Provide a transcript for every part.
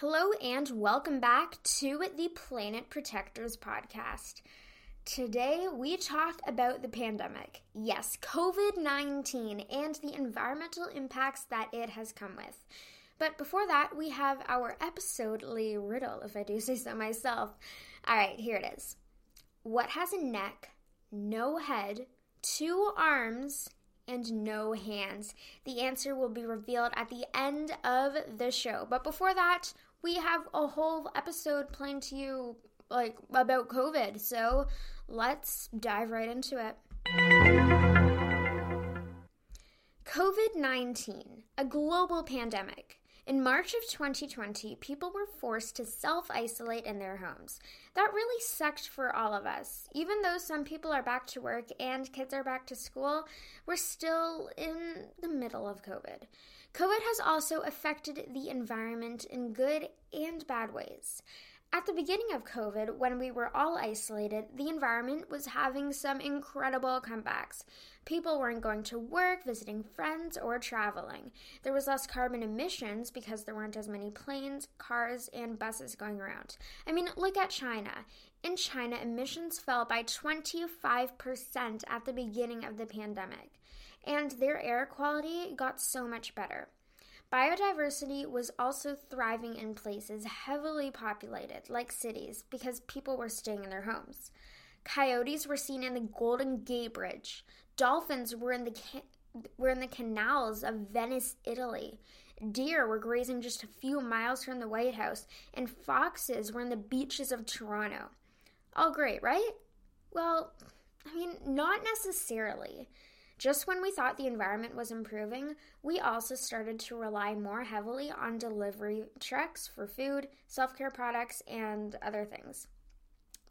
Hello, and welcome back to the Planet Protectors podcast. Today, we talk about the pandemic. Yes, COVID 19 and the environmental impacts that it has come with. But before that, we have our episodely riddle, if I do say so myself. All right, here it is. What has a neck, no head, two arms, and no hands? The answer will be revealed at the end of the show. But before that, we have a whole episode planned to you like about COVID. So let's dive right into it. COVID 19, a global pandemic. In March of 2020, people were forced to self isolate in their homes. That really sucked for all of us. Even though some people are back to work and kids are back to school, we're still in the middle of COVID. COVID has also affected the environment in good and bad ways. At the beginning of COVID, when we were all isolated, the environment was having some incredible comebacks. People weren't going to work, visiting friends, or traveling. There was less carbon emissions because there weren't as many planes, cars, and buses going around. I mean, look at China. In China, emissions fell by 25% at the beginning of the pandemic, and their air quality got so much better. Biodiversity was also thriving in places heavily populated, like cities, because people were staying in their homes. Coyotes were seen in the Golden Gate Bridge. Dolphins were in the ca- were in the canals of Venice, Italy. Deer were grazing just a few miles from the White House, and foxes were in the beaches of Toronto. All great, right? Well, I mean, not necessarily. Just when we thought the environment was improving, we also started to rely more heavily on delivery trucks for food, self care products, and other things.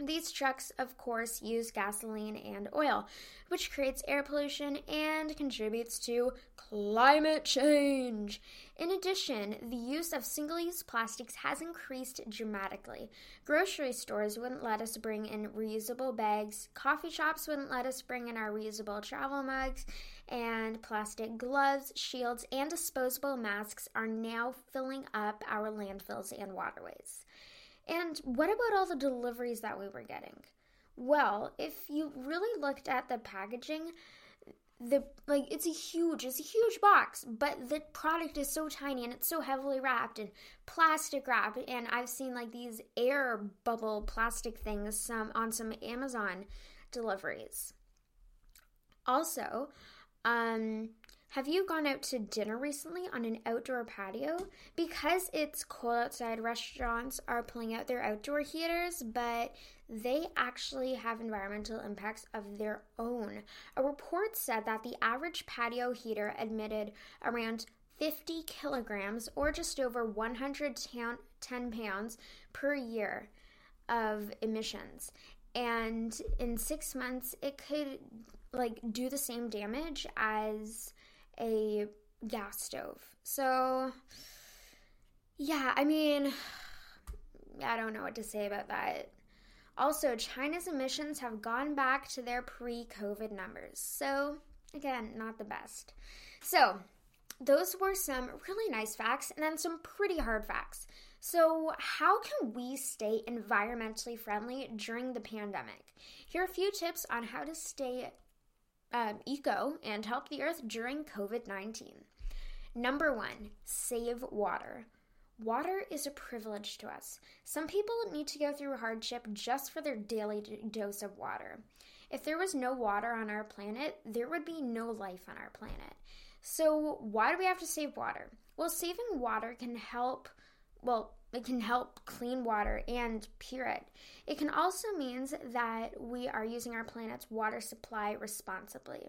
These trucks, of course, use gasoline and oil, which creates air pollution and contributes to climate change. In addition, the use of single use plastics has increased dramatically. Grocery stores wouldn't let us bring in reusable bags, coffee shops wouldn't let us bring in our reusable travel mugs, and plastic gloves, shields, and disposable masks are now filling up our landfills and waterways. And what about all the deliveries that we were getting? Well, if you really looked at the packaging, the like it's a huge it's a huge box but the product is so tiny and it's so heavily wrapped and plastic wrapped and i've seen like these air bubble plastic things some on some amazon deliveries also um have you gone out to dinner recently on an outdoor patio? Because it's cold outside, restaurants are pulling out their outdoor heaters, but they actually have environmental impacts of their own. A report said that the average patio heater emitted around 50 kilograms or just over 110 pounds per year of emissions. And in six months, it could like do the same damage as a gas stove. So, yeah, I mean, I don't know what to say about that. Also, China's emissions have gone back to their pre COVID numbers. So, again, not the best. So, those were some really nice facts and then some pretty hard facts. So, how can we stay environmentally friendly during the pandemic? Here are a few tips on how to stay um, eco and help the earth during COVID 19. Number one, save water. Water is a privilege to us. Some people need to go through hardship just for their daily dose of water. If there was no water on our planet, there would be no life on our planet. So, why do we have to save water? Well, saving water can help, well, it can help clean water and pure it. It can also means that we are using our planet's water supply responsibly.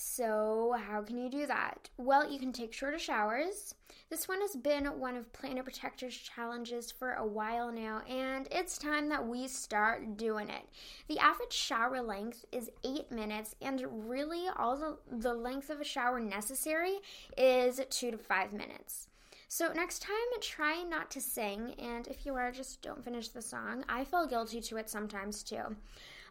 So, how can you do that? Well, you can take shorter showers. This one has been one of Planet Protector's challenges for a while now, and it's time that we start doing it. The average shower length is eight minutes, and really, all the, the length of a shower necessary is two to five minutes. So next time, try not to sing, and if you are, just don't finish the song. I feel guilty to it sometimes too.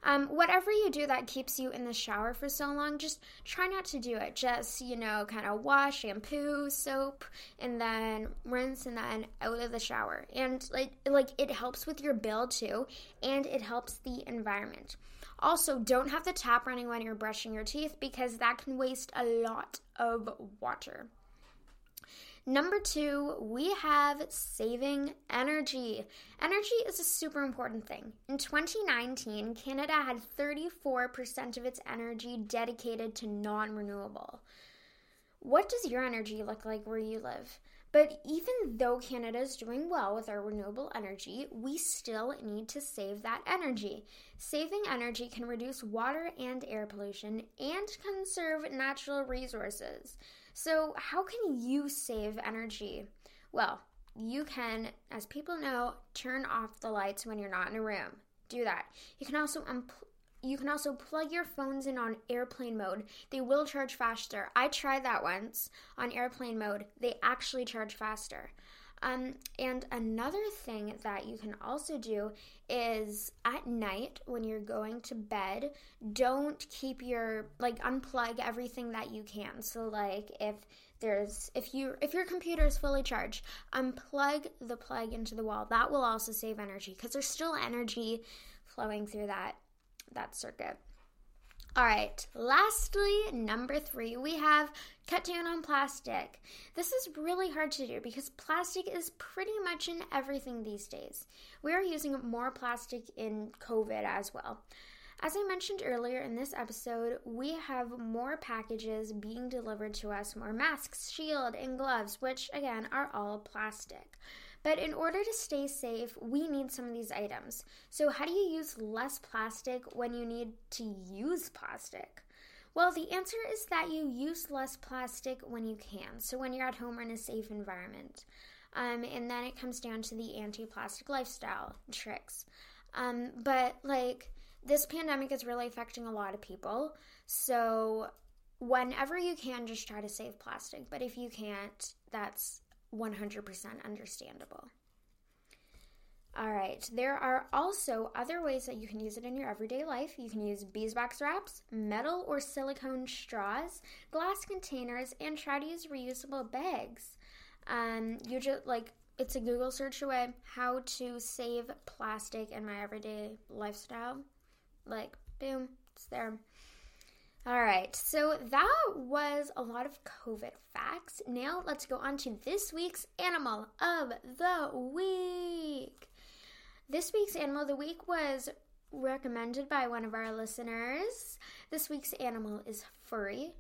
Um, whatever you do that keeps you in the shower for so long, just try not to do it. Just, you know, kind of wash, shampoo, soap, and then rinse and then out of the shower. And like like it helps with your bill too, and it helps the environment. Also, don't have the tap running when you're brushing your teeth because that can waste a lot of water. Number two, we have saving energy. Energy is a super important thing. In 2019, Canada had 34% of its energy dedicated to non renewable. What does your energy look like where you live? But even though Canada is doing well with our renewable energy, we still need to save that energy. Saving energy can reduce water and air pollution and conserve natural resources. So, how can you save energy? Well, you can, as people know, turn off the lights when you're not in a room. Do that. You can also you can also plug your phones in on airplane mode. They will charge faster. I tried that once on airplane mode. They actually charge faster. Um, and another thing that you can also do is at night when you're going to bed, don't keep your like unplug everything that you can. So like if there's if you if your computer is fully charged, unplug the plug into the wall. That will also save energy because there's still energy flowing through that that circuit. All right, lastly, number three, we have cut down on plastic. This is really hard to do because plastic is pretty much in everything these days. We are using more plastic in COVID as well. As I mentioned earlier in this episode, we have more packages being delivered to us more masks, shield, and gloves, which again are all plastic. But in order to stay safe, we need some of these items. So, how do you use less plastic when you need to use plastic? Well, the answer is that you use less plastic when you can. So, when you're at home or in a safe environment. Um, and then it comes down to the anti plastic lifestyle tricks. Um, but, like, this pandemic is really affecting a lot of people. So, whenever you can, just try to save plastic. But if you can't, that's 100% understandable. All right, there are also other ways that you can use it in your everyday life. You can use beeswax wraps, metal or silicone straws, glass containers, and try to use reusable bags. Um, you just like it's a Google search away how to save plastic in my everyday lifestyle. Like, boom, it's there. All right, so that was a lot of COVID facts. Now let's go on to this week's animal of the week. This week's animal of the week was recommended by one of our listeners. This week's animal is furry,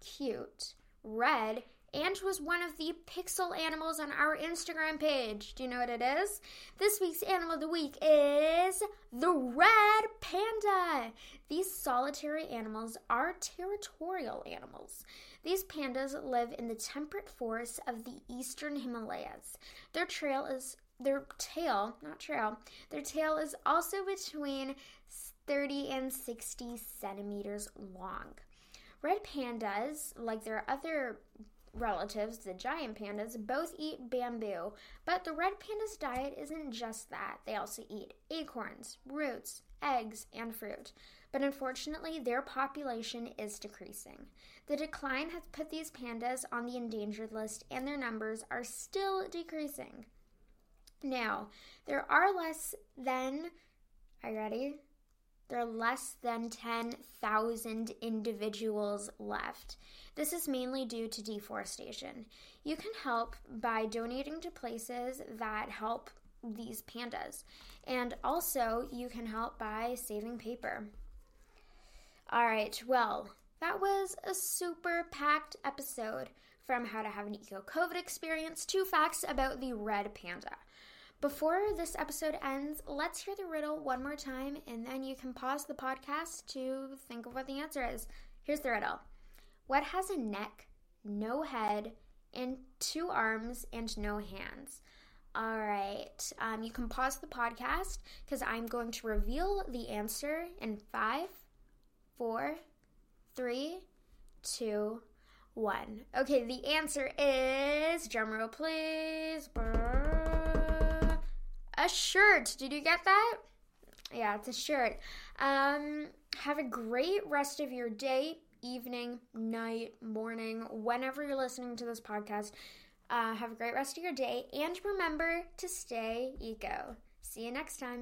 cute, red, and was one of the pixel animals on our Instagram page. Do you know what it is? This week's animal of the week is the red panda. These solitary animals are territorial animals. These pandas live in the temperate forests of the eastern Himalayas. Their trail is their tail, not trail. Their tail is also between 30 and 60 centimeters long. Red pandas, like their other relatives, the giant pandas, both eat bamboo, but the red panda's diet isn't just that. They also eat acorns, roots, eggs, and fruit. But unfortunately, their population is decreasing. The decline has put these pandas on the endangered list, and their numbers are still decreasing. Now, there are less than, are you ready? There are less than 10,000 individuals left. This is mainly due to deforestation. You can help by donating to places that help these pandas. And also, you can help by saving paper. All right, well, that was a super packed episode from how to have an eco COVID experience to facts about the red panda. Before this episode ends, let's hear the riddle one more time, and then you can pause the podcast to think of what the answer is. Here's the riddle What has a neck, no head, and two arms and no hands? All right, um, you can pause the podcast because I'm going to reveal the answer in five, four, three, two, one. Okay, the answer is drumroll, please. Brrr a shirt. Did you get that? Yeah, it's a shirt. Um, have a great rest of your day, evening, night, morning, whenever you're listening to this podcast. Uh, have a great rest of your day, and remember to stay eco. See you next time.